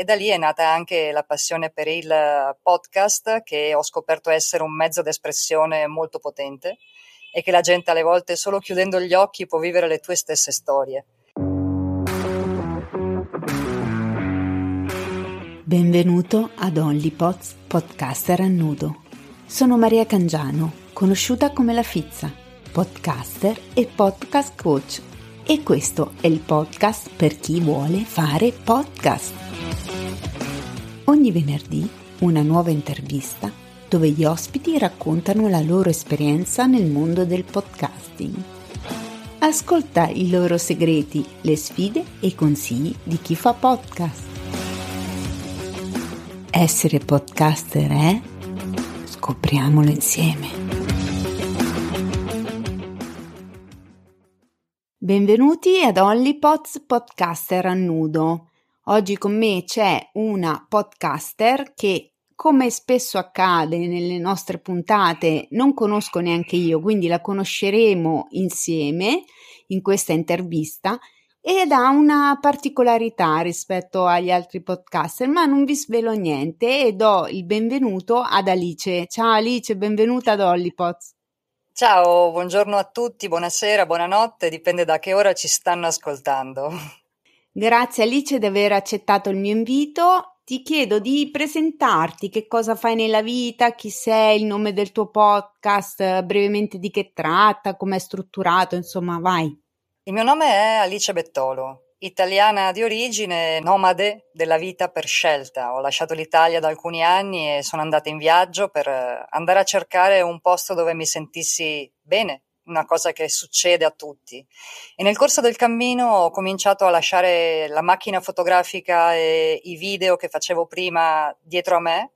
e da lì è nata anche la passione per il podcast che ho scoperto essere un mezzo d'espressione molto potente e che la gente alle volte solo chiudendo gli occhi può vivere le tue stesse storie. Benvenuto ad OnlyPods Podcaster a nudo. Sono Maria Cangiano, conosciuta come La Fizza, podcaster e podcast coach e questo è il podcast per chi vuole fare podcast. Ogni venerdì una nuova intervista dove gli ospiti raccontano la loro esperienza nel mondo del podcasting. Ascolta i loro segreti, le sfide e i consigli di chi fa podcast. Essere podcaster è? Scopriamolo insieme. Benvenuti ad OnlyPods Podcaster a nudo. Oggi con me c'è una podcaster che, come spesso accade nelle nostre puntate, non conosco neanche io, quindi la conosceremo insieme in questa intervista ed ha una particolarità rispetto agli altri podcaster, ma non vi svelo niente e do il benvenuto ad Alice. Ciao Alice, benvenuta ad Hollypots. Ciao, buongiorno a tutti, buonasera, buonanotte, dipende da che ora ci stanno ascoltando. Grazie Alice di aver accettato il mio invito. Ti chiedo di presentarti, che cosa fai nella vita, chi sei, il nome del tuo podcast, brevemente di che tratta, come è strutturato, insomma, vai. Il mio nome è Alice Bettolo, italiana di origine, nomade della vita per scelta. Ho lasciato l'Italia da alcuni anni e sono andata in viaggio per eh, andare a cercare un posto dove mi sentissi bene, una cosa che succede a tutti. E nel corso del cammino ho cominciato a lasciare la macchina fotografica e i video che facevo prima dietro a me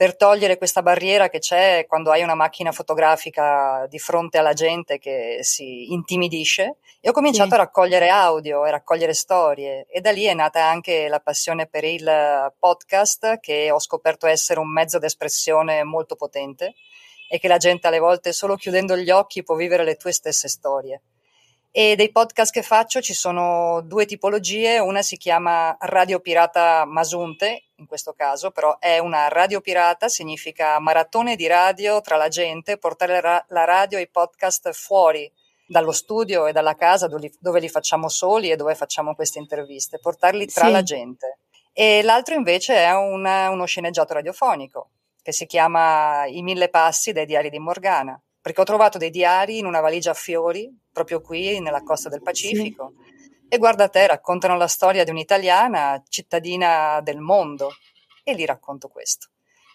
per togliere questa barriera che c'è quando hai una macchina fotografica di fronte alla gente che si intimidisce e ho cominciato sì. a raccogliere audio e raccogliere storie e da lì è nata anche la passione per il podcast che ho scoperto essere un mezzo d'espressione molto potente e che la gente alle volte solo chiudendo gli occhi può vivere le tue stesse storie. E dei podcast che faccio ci sono due tipologie, una si chiama Radio Pirata Masunte, in questo caso, però è una radio pirata, significa maratone di radio tra la gente, portare la radio e i podcast fuori dallo studio e dalla casa dove li, facciamo soli e dove facciamo queste interviste, portarli tra sì. la gente. E l'altro invece è una, uno sceneggiato radiofonico che si chiama I mille passi dei diari di Morgana perché ho trovato dei diari in una valigia a fiori, proprio qui nella costa del Pacifico. Sì. E guarda te, raccontano la storia di un'italiana cittadina del mondo. E lì racconto questo.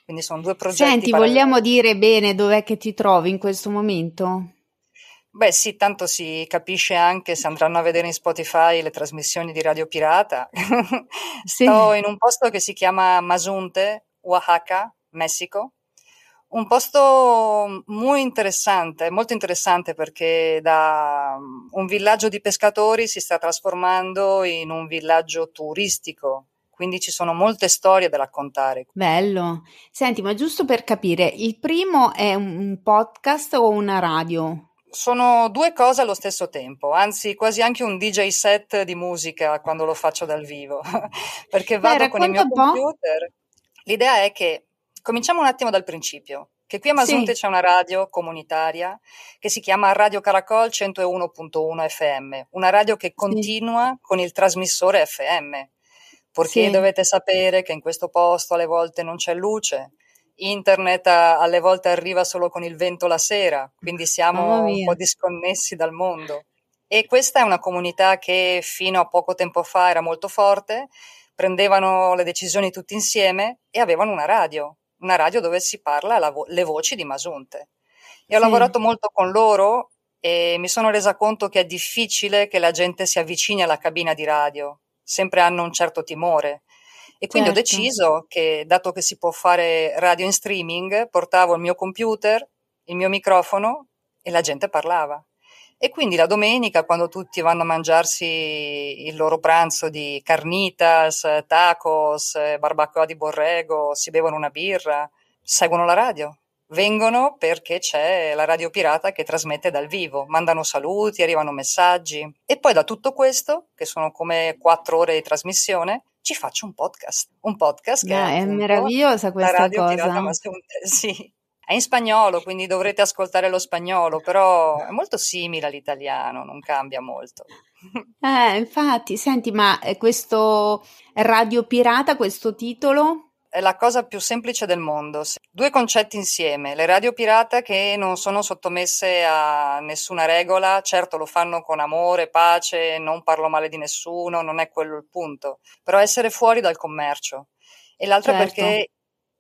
Quindi sono due progetti. Senti, paralleli. vogliamo dire bene dov'è che ti trovi in questo momento? Beh sì, tanto si capisce anche se andranno a vedere in Spotify le trasmissioni di Radio Pirata. sì. Sto in un posto che si chiama Mazunte, Oaxaca, Messico, un posto molto interessante, molto interessante perché da mm, un villaggio di pescatori si sta trasformando in un villaggio turistico. Quindi ci sono molte storie da raccontare. Bello. Senti, ma giusto per capire, il primo è un podcast o una radio? Sono due cose allo stesso tempo, anzi quasi anche un DJ set di musica quando lo faccio dal vivo, perché vado Beh, con il mio computer. L'idea è che Cominciamo un attimo dal principio, che qui a Masunte sì. c'è una radio comunitaria che si chiama Radio Caracol 101.1 FM, una radio che continua sì. con il trasmissore FM, perché sì. dovete sapere che in questo posto alle volte non c'è luce, internet alle volte arriva solo con il vento la sera, quindi siamo un po' disconnessi dal mondo. E questa è una comunità che fino a poco tempo fa era molto forte, prendevano le decisioni tutti insieme e avevano una radio una radio dove si parla vo- le voci di Masunte. E ho sì. lavorato molto con loro e mi sono resa conto che è difficile che la gente si avvicini alla cabina di radio, sempre hanno un certo timore. E quindi certo. ho deciso che, dato che si può fare radio in streaming, portavo il mio computer, il mio microfono e la gente parlava. E quindi la domenica, quando tutti vanno a mangiarsi il loro pranzo di carnitas, tacos, barbacoa di borrego, si bevono una birra, seguono la radio. Vengono perché c'è la radio pirata che trasmette dal vivo, mandano saluti, arrivano messaggi. E poi da tutto questo, che sono come quattro ore di trasmissione, ci faccio un podcast. Un podcast che no, è, è meravigliosa questa radio cosa. Pirata, sì, è in spagnolo, quindi dovrete ascoltare lo spagnolo, però è molto simile all'italiano, non cambia molto. Eh, infatti, senti, ma eh, questo Radio Pirata, questo titolo? È la cosa più semplice del mondo. Due concetti insieme. Le radio pirata che non sono sottomesse a nessuna regola, certo lo fanno con amore, pace, non parlo male di nessuno, non è quello il punto, però essere fuori dal commercio. E l'altro certo. perché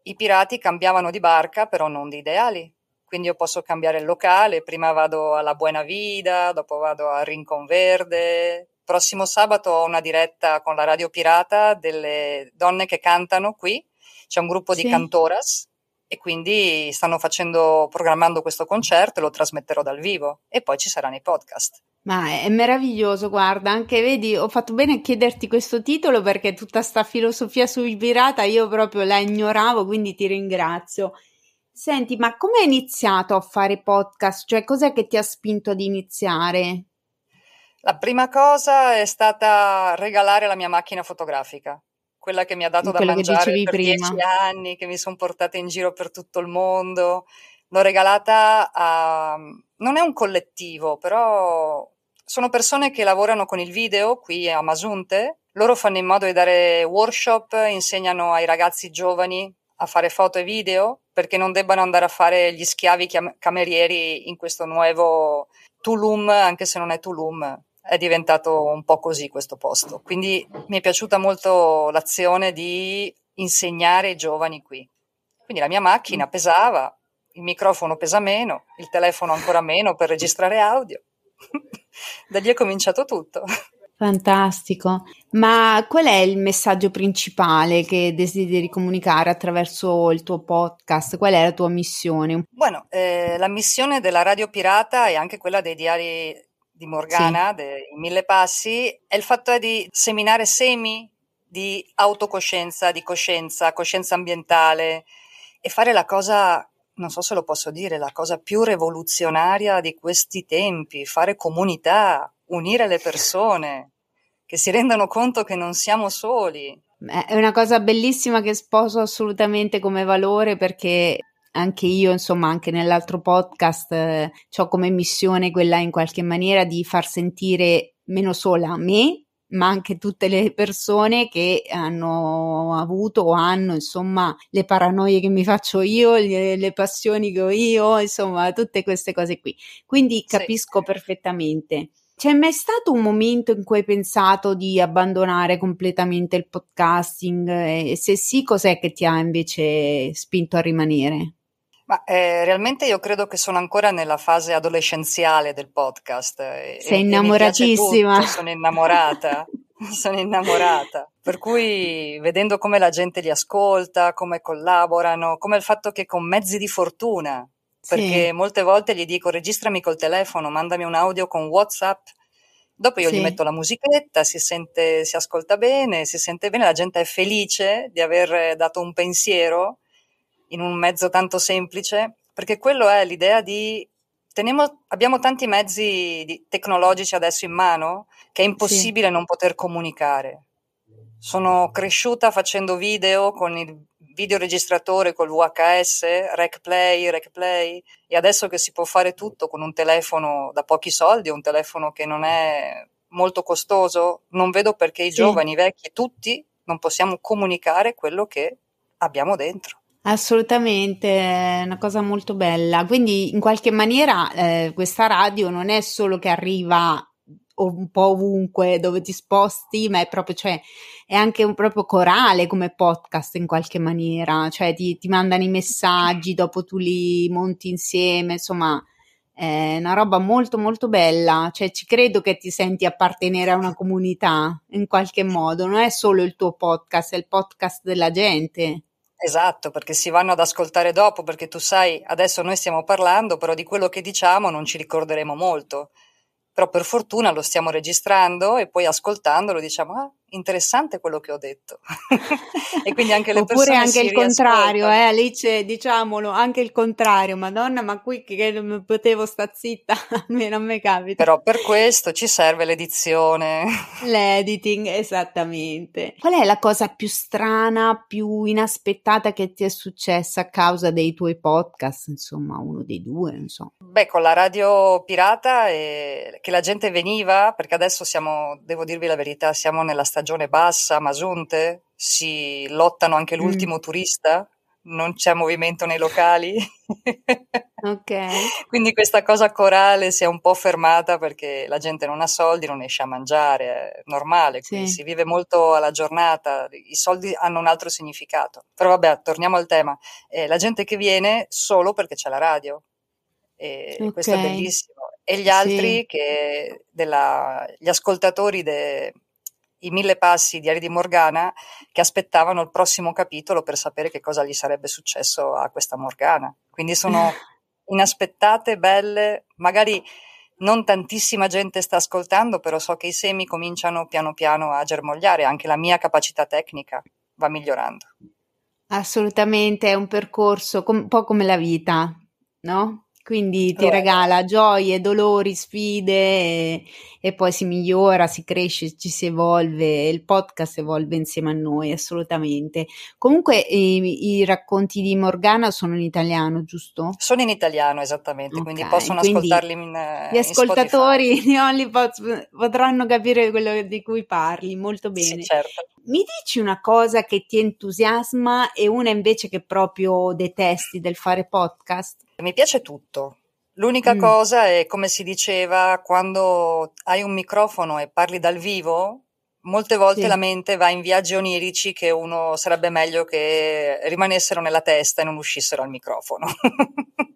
i pirati cambiavano di barca, però non di ideali quindi io posso cambiare il locale, prima vado alla Buena Vida, dopo vado a Rincon Verde. Prossimo sabato ho una diretta con la Radio Pirata delle donne che cantano qui, c'è un gruppo sì. di cantoras e quindi stanno facendo, programmando questo concerto e lo trasmetterò dal vivo e poi ci saranno i podcast. Ma è meraviglioso, guarda, anche vedi, ho fatto bene a chiederti questo titolo perché tutta sta filosofia sui pirata io proprio la ignoravo, quindi ti ringrazio. Senti, ma come hai iniziato a fare podcast? Cioè, cos'è che ti ha spinto ad iniziare? La prima cosa è stata regalare la mia macchina fotografica, quella che mi ha dato da mangiare per prima. dieci anni, che mi sono portata in giro per tutto il mondo. L'ho regalata a... non è un collettivo, però sono persone che lavorano con il video qui a Masunte. Loro fanno in modo di dare workshop, insegnano ai ragazzi giovani a fare foto e video perché non debbano andare a fare gli schiavi chiam- camerieri in questo nuovo Tulum, anche se non è Tulum, è diventato un po' così questo posto. Quindi mi è piaciuta molto l'azione di insegnare ai giovani qui. Quindi la mia macchina pesava, il microfono pesa meno, il telefono ancora meno per registrare audio. da lì è cominciato tutto. Fantastico. Ma qual è il messaggio principale che desideri comunicare attraverso il tuo podcast? Qual è la tua missione? Bueno, eh, la missione della Radio Pirata e anche quella dei diari di Morgana, sì. dei Mille Passi, è il fatto di seminare semi di autocoscienza, di coscienza, coscienza ambientale e fare la cosa, non so se lo posso dire, la cosa più rivoluzionaria di questi tempi, fare comunità, unire le persone, che si rendano conto che non siamo soli. È una cosa bellissima che sposo assolutamente come valore perché anche io, insomma, anche nell'altro podcast eh, ho come missione quella in qualche maniera di far sentire meno sola me, ma anche tutte le persone che hanno avuto o hanno, insomma, le paranoie che mi faccio io, le, le passioni che ho io, insomma, tutte queste cose qui. Quindi capisco sì. perfettamente. C'è mai stato un momento in cui hai pensato di abbandonare completamente il podcasting? E se sì, cos'è che ti ha invece spinto a rimanere? Ma eh, realmente io credo che sono ancora nella fase adolescenziale del podcast. Sei e, innamoratissima. E sono innamorata. sono innamorata. Per cui vedendo come la gente li ascolta, come collaborano, come il fatto che con mezzi di fortuna perché sì. molte volte gli dico registrami col telefono, mandami un audio con WhatsApp, dopo io sì. gli metto la musichetta, si sente, si ascolta bene, si sente bene, la gente è felice di aver dato un pensiero in un mezzo tanto semplice, perché quello è l'idea di Teniamo, abbiamo tanti mezzi tecnologici adesso in mano che è impossibile sì. non poter comunicare. Sono cresciuta facendo video con il videoregistratore col VHS, rec play, rec play, e adesso che si può fare tutto con un telefono da pochi soldi, un telefono che non è molto costoso, non vedo perché i giovani, i vecchi, tutti non possiamo comunicare quello che abbiamo dentro. Assolutamente, è una cosa molto bella. Quindi in qualche maniera eh, questa radio non è solo che arriva un po' ovunque dove ti sposti, ma è proprio, cioè, è anche un proprio corale come podcast in qualche maniera, cioè ti, ti mandano i messaggi, dopo tu li monti insieme, insomma, è una roba molto molto bella, cioè ci credo che ti senti appartenere a una comunità in qualche modo, non è solo il tuo podcast, è il podcast della gente. Esatto, perché si vanno ad ascoltare dopo, perché tu sai, adesso noi stiamo parlando, però di quello che diciamo non ci ricorderemo molto. Però per fortuna lo stiamo registrando e poi ascoltandolo diciamo ah interessante quello che ho detto. e quindi anche le Oppure persone anche il contrario, eh, Alice, diciamolo, anche il contrario, madonna, ma qui che non potevo sta zitta, almeno a me capita. Però per questo ci serve l'edizione. L'editing, esattamente. Qual è la cosa più strana, più inaspettata che ti è successa a causa dei tuoi podcast? Insomma, uno dei due, non so. Beh, con la radio pirata e che la gente veniva, perché adesso siamo, devo dirvi la verità, siamo nella stagione bassa, Masunte, si lottano anche mm. l'ultimo mm. turista, non c'è movimento nei locali. ok. Quindi questa cosa corale si è un po' fermata perché la gente non ha soldi, non esce a mangiare, è normale, sì. si vive molto alla giornata, i soldi hanno un altro significato. Però vabbè, torniamo al tema. Eh, la gente che viene solo perché c'è la radio. E okay. questo è bellissimo. E gli altri sì. che della, gli ascoltatori de, i mille passi di Ari di Morgana che aspettavano il prossimo capitolo per sapere che cosa gli sarebbe successo a questa Morgana. Quindi sono inaspettate, belle, magari non tantissima gente sta ascoltando, però so che i semi cominciano piano piano a germogliare, anche la mia capacità tecnica va migliorando. Assolutamente, è un percorso un po' come la vita, no? Quindi ti regala gioie, dolori, sfide e, e, poi si migliora, si cresce, ci si evolve, il podcast evolve insieme a noi, assolutamente. Comunque i, i racconti di Morgana sono in italiano, giusto? Sono in italiano, esattamente, okay, quindi possono quindi ascoltarli in Gli ascoltatori di OnlyPods potranno capire quello di cui parli, molto bene. Sì, certo. Mi dici una cosa che ti entusiasma e una invece che proprio detesti del fare podcast? Mi piace tutto. L'unica mm. cosa è, come si diceva, quando hai un microfono e parli dal vivo, molte volte sì. la mente va in viaggi onirici che uno sarebbe meglio che rimanessero nella testa e non uscissero al microfono.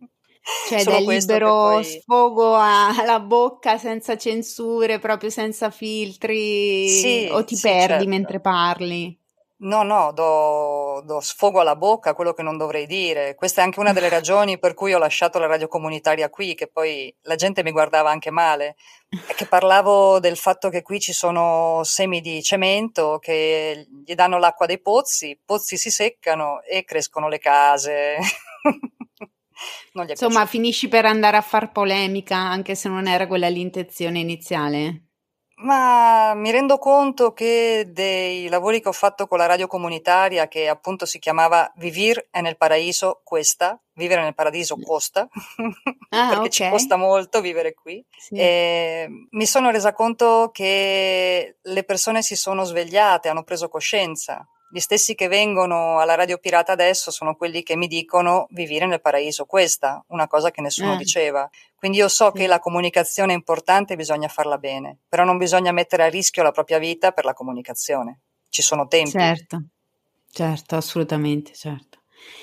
Cioè del libero poi... sfogo alla bocca senza censure, proprio senza filtri, sì, o ti sì, perdi certo. mentre parli? No, no, do, do, sfogo alla bocca, quello che non dovrei dire. Questa è anche una delle ragioni per cui ho lasciato la radio comunitaria qui, che poi la gente mi guardava anche male, e che parlavo del fatto che qui ci sono semi di cemento che gli danno l'acqua dei pozzi, i pozzi si seccano e crescono le case. Insomma, piaciuto. finisci per andare a far polemica, anche se non era quella l'intenzione iniziale. Ma mi rendo conto che dei lavori che ho fatto con la radio comunitaria, che appunto si chiamava Vivir è nel paradiso, questa, vivere nel paradiso costa, ah, perché okay. ci costa molto vivere qui. Sì. Mi sono resa conto che le persone si sono svegliate, hanno preso coscienza gli stessi che vengono alla radio pirata adesso sono quelli che mi dicono vivere nel paradiso, questa, una cosa che nessuno eh. diceva. Quindi io so che la comunicazione è importante e bisogna farla bene, però non bisogna mettere a rischio la propria vita per la comunicazione. Ci sono tempi. Certo, certo, assolutamente, certo.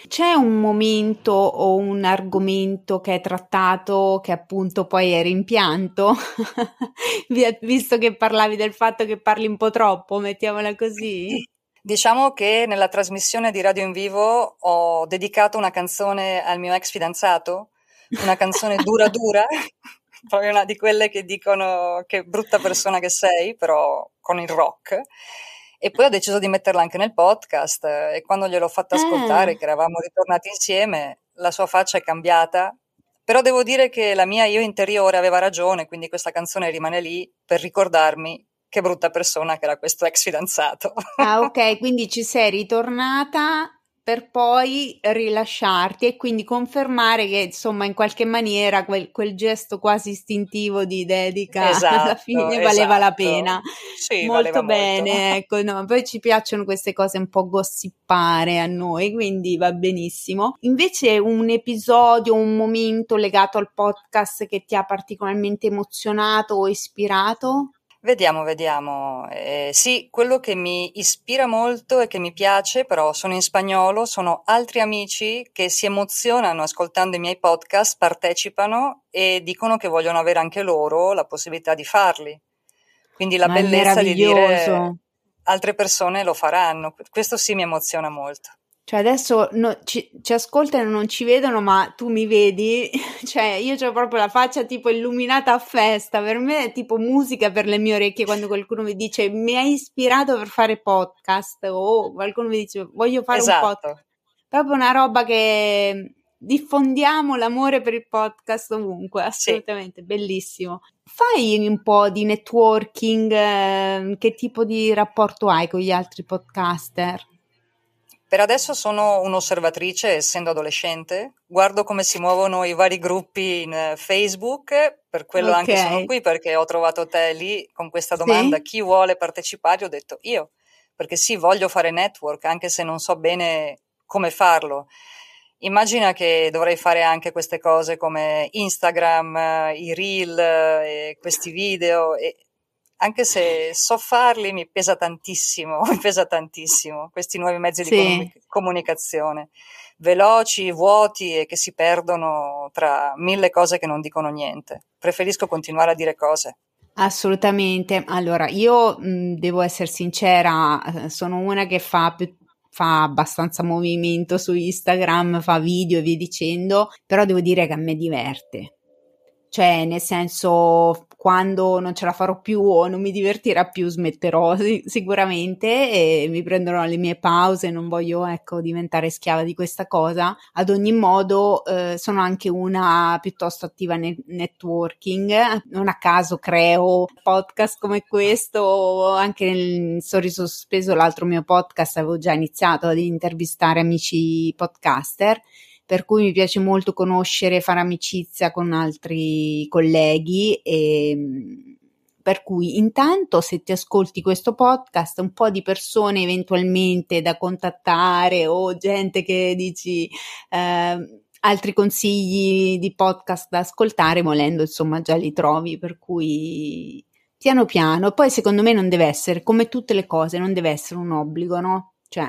C'è un momento o un argomento che è trattato che appunto poi è rimpianto? Visto che parlavi del fatto che parli un po' troppo, mettiamola così? Diciamo che nella trasmissione di Radio in Vivo ho dedicato una canzone al mio ex fidanzato, una canzone dura dura, proprio una di quelle che dicono che brutta persona che sei, però con il rock. E poi ho deciso di metterla anche nel podcast e quando gliel'ho fatta ascoltare, ah. che eravamo ritornati insieme, la sua faccia è cambiata. Però devo dire che la mia io interiore aveva ragione, quindi questa canzone rimane lì per ricordarmi che brutta persona che era questo ex fidanzato. Ah, ok, quindi ci sei ritornata per poi rilasciarti e quindi confermare che insomma in qualche maniera quel, quel gesto quasi istintivo di dedica esatto, alla fine esatto. valeva la pena. Sì, molto bene, molto. ecco, no, poi ci piacciono queste cose un po' gossipare a noi, quindi va benissimo. Invece un episodio, un momento legato al podcast che ti ha particolarmente emozionato o ispirato? Vediamo, vediamo. Eh, sì, quello che mi ispira molto e che mi piace, però sono in spagnolo, sono altri amici che si emozionano ascoltando i miei podcast, partecipano e dicono che vogliono avere anche loro la possibilità di farli. Quindi la Ma bellezza di dire altre persone lo faranno. Questo sì mi emoziona molto. Cioè adesso no, ci, ci, ascoltano, non ci vedono, ma tu mi vedi, cioè io ho proprio la faccia tipo illuminata a festa, per me è tipo musica per le mie orecchie quando qualcuno mi dice mi hai ispirato per fare podcast o qualcuno mi dice voglio fare esatto. un podcast. Proprio una roba che diffondiamo l'amore per il podcast ovunque, assolutamente, sì. bellissimo. Fai un po' di networking, eh, che tipo di rapporto hai con gli altri podcaster? Per adesso sono un'osservatrice, essendo adolescente, guardo come si muovono i vari gruppi in eh, Facebook, per quello okay. anche sono qui perché ho trovato te lì con questa domanda, sì? chi vuole partecipare? Ho detto io, perché sì, voglio fare network, anche se non so bene come farlo. Immagina che dovrei fare anche queste cose come Instagram, eh, i reel, eh, questi video e anche se so farli, mi pesa tantissimo, mi pesa tantissimo questi nuovi mezzi sì. di comunic- comunicazione, veloci, vuoti e che si perdono tra mille cose che non dicono niente. Preferisco continuare a dire cose. Assolutamente. Allora, io mh, devo essere sincera, eh, sono una che fa più fa abbastanza movimento su Instagram, fa video e via dicendo, però devo dire che a me diverte. Cioè, nel senso, quando non ce la farò più o non mi divertirà più smetterò sicuramente e mi prenderò le mie pause, non voglio ecco diventare schiava di questa cosa. Ad ogni modo eh, sono anche una piuttosto attiva nel networking, non a caso creo podcast come questo, anche nel Sorriso Sospeso l'altro mio podcast avevo già iniziato ad intervistare amici podcaster per cui mi piace molto conoscere, fare amicizia con altri colleghi e ehm, per cui intanto se ti ascolti questo podcast un po' di persone eventualmente da contattare o gente che dici eh, altri consigli di podcast da ascoltare volendo insomma già li trovi per cui piano piano poi secondo me non deve essere come tutte le cose non deve essere un obbligo no cioè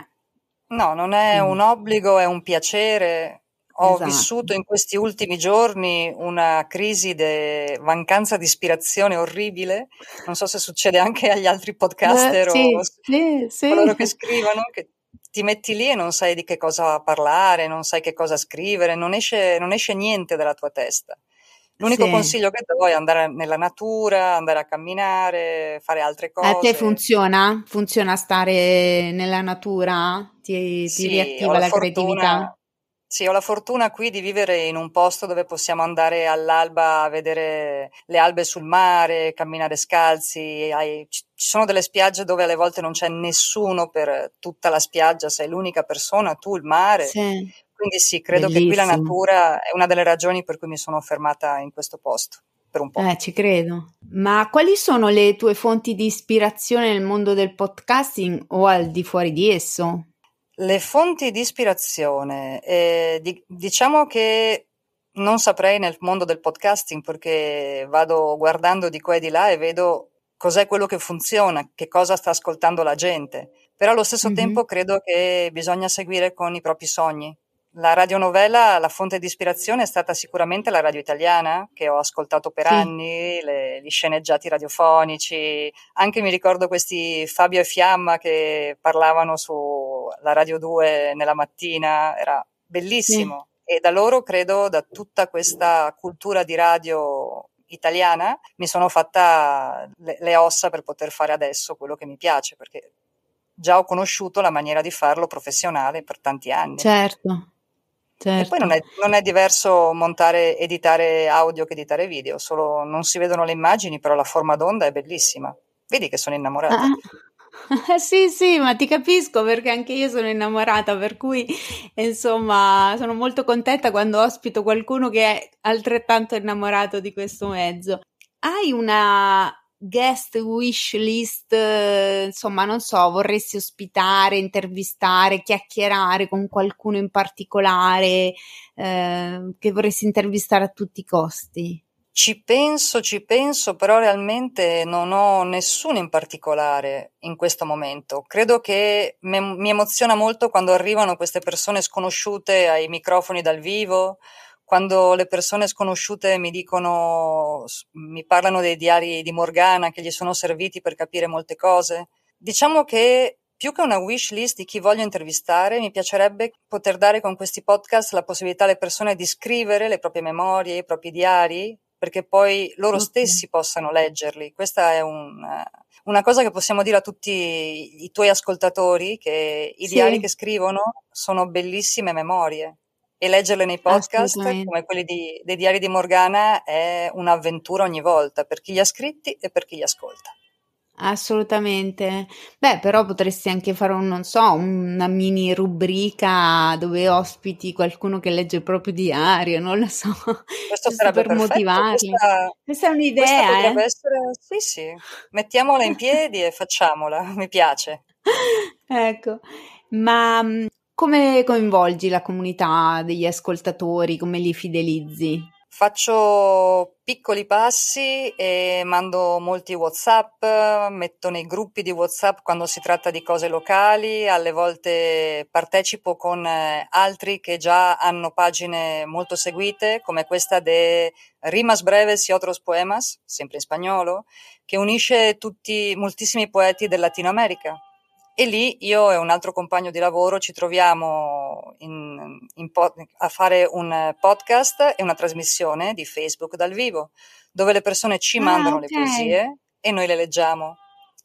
No, non è un obbligo, è un piacere. Ho esatto. vissuto in questi ultimi giorni una crisi di mancanza di ispirazione orribile. Non so se succede anche agli altri podcaster eh, sì, o sì, sì. coloro che scrivono, che ti metti lì e non sai di che cosa parlare, non sai che cosa scrivere, non esce, non esce niente dalla tua testa. L'unico sì. consiglio che do è andare nella natura, andare a camminare, fare altre cose. A te funziona? Funziona stare nella natura? Ti, ti sì, riattiva la, la fortuna, creatività? Sì, ho la fortuna qui di vivere in un posto dove possiamo andare all'alba a vedere le albe sul mare, camminare scalzi. Hai, ci sono delle spiagge dove alle volte non c'è nessuno per tutta la spiaggia, sei l'unica persona, tu, il mare. Sì. Quindi sì, credo Bellissimo. che qui la natura è una delle ragioni per cui mi sono fermata in questo posto. Per un po'. Eh, ci credo. Ma quali sono le tue fonti di ispirazione nel mondo del podcasting o al di fuori di esso? Le fonti di ispirazione, eh, di, diciamo che non saprei nel mondo del podcasting perché vado guardando di qua e di là e vedo cos'è quello che funziona, che cosa sta ascoltando la gente, però allo stesso mm-hmm. tempo credo che bisogna seguire con i propri sogni. La radionovela, la fonte di ispirazione è stata sicuramente la radio italiana, che ho ascoltato per sì. anni, le, gli sceneggiati radiofonici, anche mi ricordo questi Fabio e Fiamma che parlavano sulla Radio 2 nella mattina, era bellissimo. Sì. E da loro credo, da tutta questa cultura di radio italiana, mi sono fatta le, le ossa per poter fare adesso quello che mi piace, perché già ho conosciuto la maniera di farlo professionale per tanti anni. Certo. Certo. E poi non è, non è, diverso montare, editare audio che editare video, solo non si vedono le immagini, però la forma d'onda è bellissima. Vedi che sono innamorata. Ah. sì, sì, ma ti capisco perché anche io sono innamorata, per cui insomma sono molto contenta quando ospito qualcuno che è altrettanto innamorato di questo mezzo. Hai una guest wish list, insomma, non so, vorresti ospitare, intervistare, chiacchierare con qualcuno in particolare eh, che vorresti intervistare a tutti i costi? Ci penso, ci penso, però realmente non ho nessuno in particolare in questo momento. Credo che me, mi emoziona molto quando arrivano queste persone sconosciute ai microfoni dal vivo quando le persone sconosciute mi dicono, mi parlano dei diari di Morgana che gli sono serviti per capire molte cose. Diciamo che più che una wish list di chi voglio intervistare, mi piacerebbe poter dare con questi podcast la possibilità alle persone di scrivere le proprie memorie, i propri diari, perché poi loro stessi possano leggerli. Questa è un, una cosa che possiamo dire a tutti i tuoi ascoltatori, che i sì. diari che scrivono sono bellissime memorie e leggerle nei podcast come quelli di, dei diari di Morgana è un'avventura ogni volta per chi li ha scritti e per chi li ascolta. Assolutamente. Beh, però potresti anche fare un, non so, una mini rubrica dove ospiti qualcuno che legge il proprio diario, non lo so. Questo sarebbe per perfetto. motivarli. Questa, questa, è un'idea. Questa eh? essere, sì, sì, mettiamola in piedi e facciamola, mi piace. ecco, ma mm, come coinvolgi la comunità degli ascoltatori? Come li fidelizzi? Faccio piccoli passi e mando molti WhatsApp, metto nei gruppi di WhatsApp quando si tratta di cose locali, alle volte partecipo con eh, altri che già hanno pagine molto seguite, come questa de Rimas Breves y Otros Poemas, sempre in spagnolo, che unisce tutti moltissimi poeti del Latino America. E lì io e un altro compagno di lavoro ci troviamo in, in po- a fare un podcast e una trasmissione di Facebook dal vivo, dove le persone ci ah, mandano okay. le poesie e noi le leggiamo.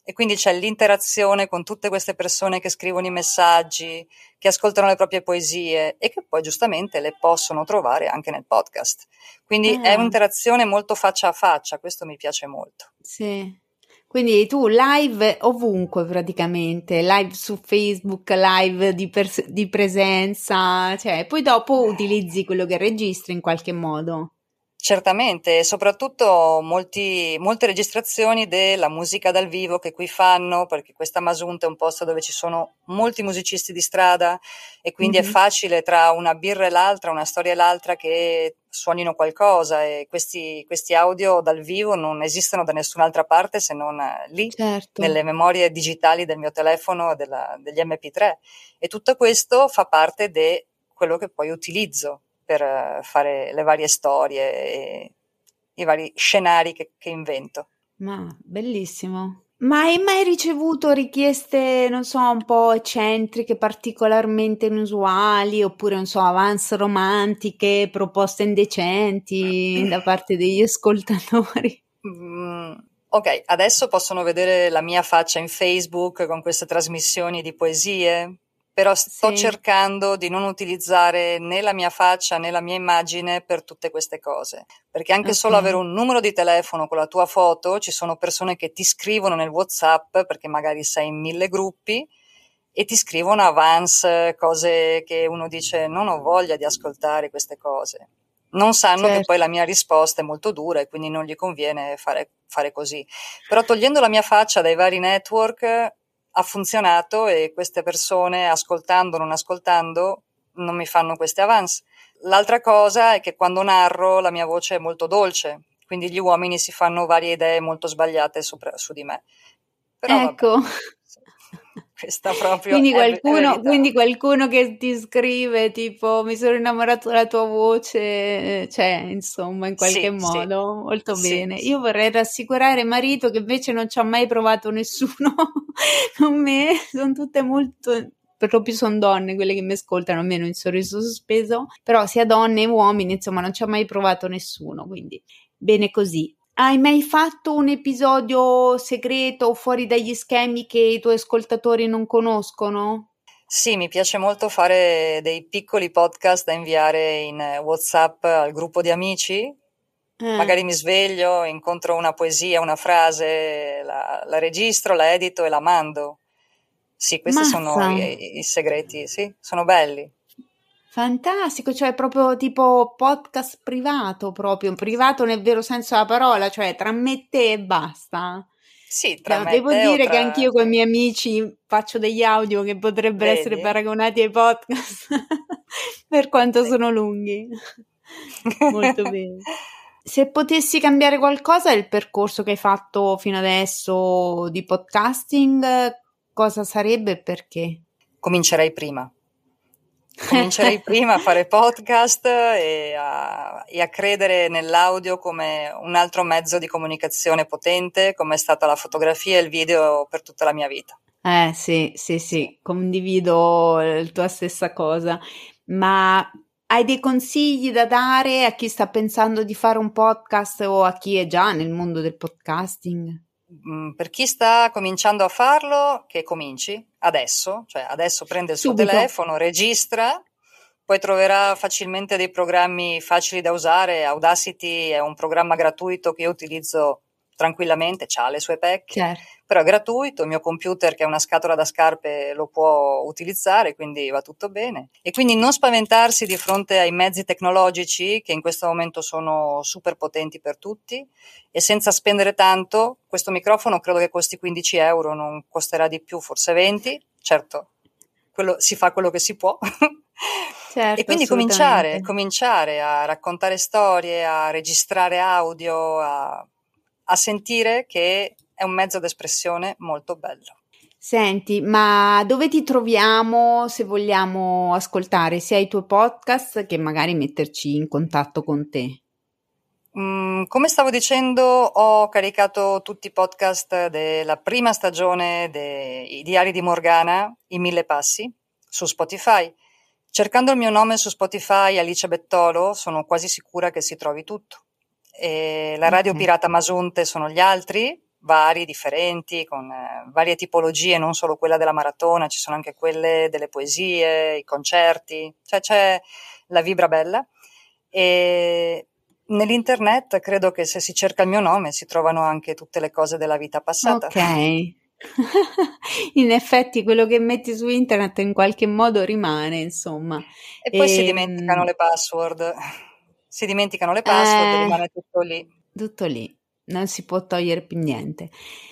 E quindi c'è l'interazione con tutte queste persone che scrivono i messaggi, che ascoltano le proprie poesie e che poi giustamente le possono trovare anche nel podcast. Quindi ah. è un'interazione molto faccia a faccia, questo mi piace molto. Sì. Quindi tu live ovunque praticamente, live su Facebook, live di, pers- di presenza, cioè poi dopo utilizzi quello che registri in qualche modo. Certamente, e soprattutto molti, molte registrazioni della musica dal vivo che qui fanno, perché questa Masunta è un posto dove ci sono molti musicisti di strada e quindi mm-hmm. è facile tra una birra e l'altra, una storia e l'altra che suonino qualcosa e questi, questi audio dal vivo non esistono da nessun'altra parte se non lì, certo. nelle memorie digitali del mio telefono, della, degli MP3. E tutto questo fa parte di quello che poi utilizzo per eh, fare le varie storie e i vari scenari che, che invento. Ma bellissimo. Ma hai mai ricevuto richieste, non so, un po' eccentriche, particolarmente inusuali, oppure, non so, avance romantiche, proposte indecenti da parte degli ascoltatori? Mm, ok, adesso possono vedere la mia faccia in Facebook con queste trasmissioni di poesie, però sto sì. cercando di non utilizzare né la mia faccia né la mia immagine per tutte queste cose, perché anche okay. solo avere un numero di telefono con la tua foto, ci sono persone che ti scrivono nel WhatsApp perché magari sei in mille gruppi e ti scrivono avance cose che uno dice non ho voglia di ascoltare queste cose. Non sanno certo. che poi la mia risposta è molto dura e quindi non gli conviene fare, fare così. Però togliendo la mia faccia dai vari network ha funzionato e queste persone, ascoltando o non ascoltando, non mi fanno queste avance. L'altra cosa è che quando narro la mia voce è molto dolce, quindi gli uomini si fanno varie idee molto sbagliate sopra, su di me. Però, ecco. Vabbè, questa proprio quindi qualcuno, quindi qualcuno che ti scrive tipo mi sono innamorato della tua voce cioè insomma in qualche sì, modo sì. molto sì, bene. io vorrei rassicurare marito che invece non ci ha mai provato nessuno con me sono tutte molto proprio sono donne quelle che mi ascoltano almeno in sorriso sospeso però sia donne che uomini insomma non ci ha mai provato nessuno quindi bene così hai mai fatto un episodio segreto o fuori dagli schemi che i tuoi ascoltatori non conoscono? Sì, mi piace molto fare dei piccoli podcast da inviare in WhatsApp al gruppo di amici. Eh. Magari mi sveglio, incontro una poesia, una frase, la, la registro, la edito e la mando. Sì, questi Mazza. sono i, i segreti, sì, sono belli. Fantastico, cioè proprio tipo podcast privato, proprio privato nel vero senso della parola, cioè tra me e te e basta. Sì, tra no, devo dire tra... che anch'io con i miei amici faccio degli audio che potrebbero Vedi? essere paragonati ai podcast per quanto sì. sono lunghi. Molto bene. Se potessi cambiare qualcosa del percorso che hai fatto fino adesso di podcasting, cosa sarebbe e perché? Comincerei prima Comincerei prima a fare podcast e a, e a, credere nell'audio come un altro mezzo di comunicazione potente, come è stata la fotografia e il video per tutta la mia vita. Eh sì, sì, sì, condivido la tua stessa cosa, ma hai dei consigli da dare a chi sta pensando di fare un podcast o a chi è già nel mondo del podcasting? Mm, per chi sta cominciando a farlo, che cominci adesso, cioè adesso prende il suo Subito. telefono, registra, poi troverà facilmente dei programmi facili da usare. Audacity è un programma gratuito che io utilizzo tranquillamente, ha le sue pecche, Certo. Però è gratuito, il mio computer che è una scatola da scarpe lo può utilizzare, quindi va tutto bene. E quindi non spaventarsi di fronte ai mezzi tecnologici che in questo momento sono super potenti per tutti e senza spendere tanto, questo microfono credo che costi 15 euro, non costerà di più, forse 20, certo, quello, si fa quello che si può. Certo, e quindi cominciare, cominciare a raccontare storie, a registrare audio, a, a sentire che è un mezzo d'espressione molto bello. Senti, ma dove ti troviamo se vogliamo ascoltare sia i tuoi podcast che magari metterci in contatto con te? Mm, come stavo dicendo, ho caricato tutti i podcast della prima stagione dei Diari di Morgana, I Mille Passi, su Spotify. Cercando il mio nome su Spotify, Alice Bettolo, sono quasi sicura che si trovi tutto. E la Radio Ok. Pirata Masunte sono gli altri, vari, differenti, con eh, varie tipologie, non solo quella della maratona, ci sono anche quelle delle poesie, i concerti, cioè c'è la vibra bella. E nell'internet credo che se si cerca il mio nome si trovano anche tutte le cose della vita passata. Ok. In effetti quello che metti su internet in qualche modo rimane, insomma. E poi si Ehm, dimenticano le password. Si dimenticano le password, Eh. rimane tutto lì. Tutto lì, non si può togliere più niente.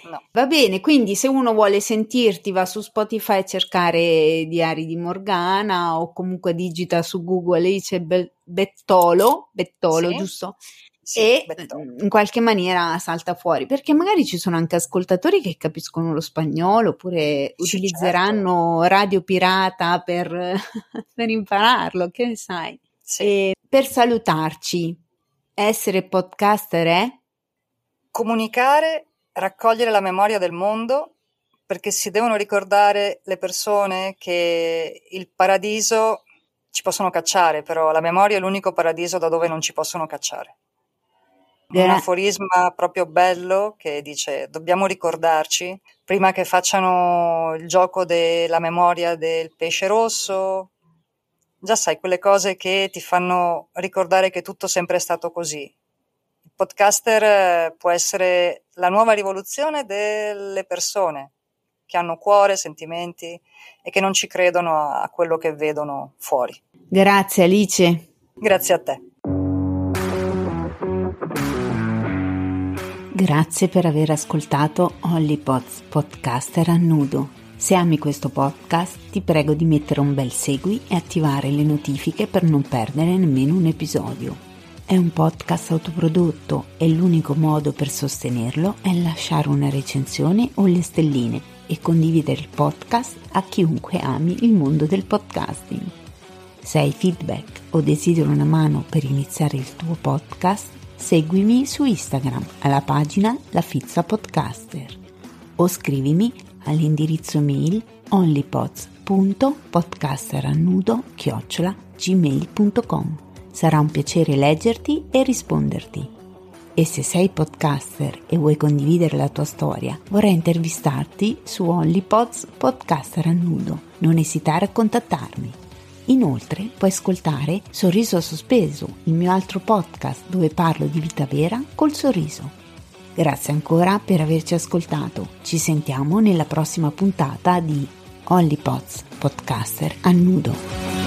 No. Va bene, quindi se uno vuole sentirti va su Spotify a cercare Diari di Morgana o comunque digita su Google Alice Be- Bettolo, Bettolo, Sì. giusto? Sì, e Bettolo. mm, in qualche maniera salta fuori, perché magari ci sono anche ascoltatori che capiscono lo spagnolo oppure Sì, utilizzeranno Radio Pirata per, per impararlo, che ne sai? Sì. E per salutarci, essere podcaster è? Comunicare, raccogliere la memoria del mondo, perché si devono ricordare le persone che il paradiso ci possono cacciare, però la memoria è l'unico paradiso da dove non ci possono cacciare. Un Gra- aforisma proprio bello che dice dobbiamo ricordarci prima che facciano il gioco della memoria del pesce rosso, già sai, quelle cose che ti fanno ricordare che tutto sempre è stato così. Podcaster eh, può essere la nuova rivoluzione delle persone che hanno cuore, sentimenti e che non ci credono a a quello che vedono fuori. Grazie Alice. Grazie a te. Grazie per aver ascoltato Hollypods Podcaster a nudo. Se ami questo podcast ti prego di mettere un bel segui e attivare le notifiche per non perdere nemmeno un episodio. È un podcast autoprodotto e l'unico modo per sostenerlo è lasciare una recensione o le stelline e condividere il podcast a chiunque ami il mondo del podcasting. Se hai feedback o desideri una mano per iniziare il tuo podcast, seguimi su Instagram alla pagina La Fizza Podcaster o scrivimi all'indirizzo mail onlypods.podcasterannudo-gmail.com Sarà un piacere leggerti e risponderti. E se sei podcaster e vuoi condividere la tua storia, vorrei intervistarti su OnlyPods Podcaster a nudo. Non esitare a contattarmi. Inoltre puoi ascoltare Sorriso Sospeso, il mio altro podcast dove parlo di vita vera col sorriso. Grazie ancora per averci ascoltato. Ci sentiamo nella prossima puntata di OnlyPods Podcaster a nudo.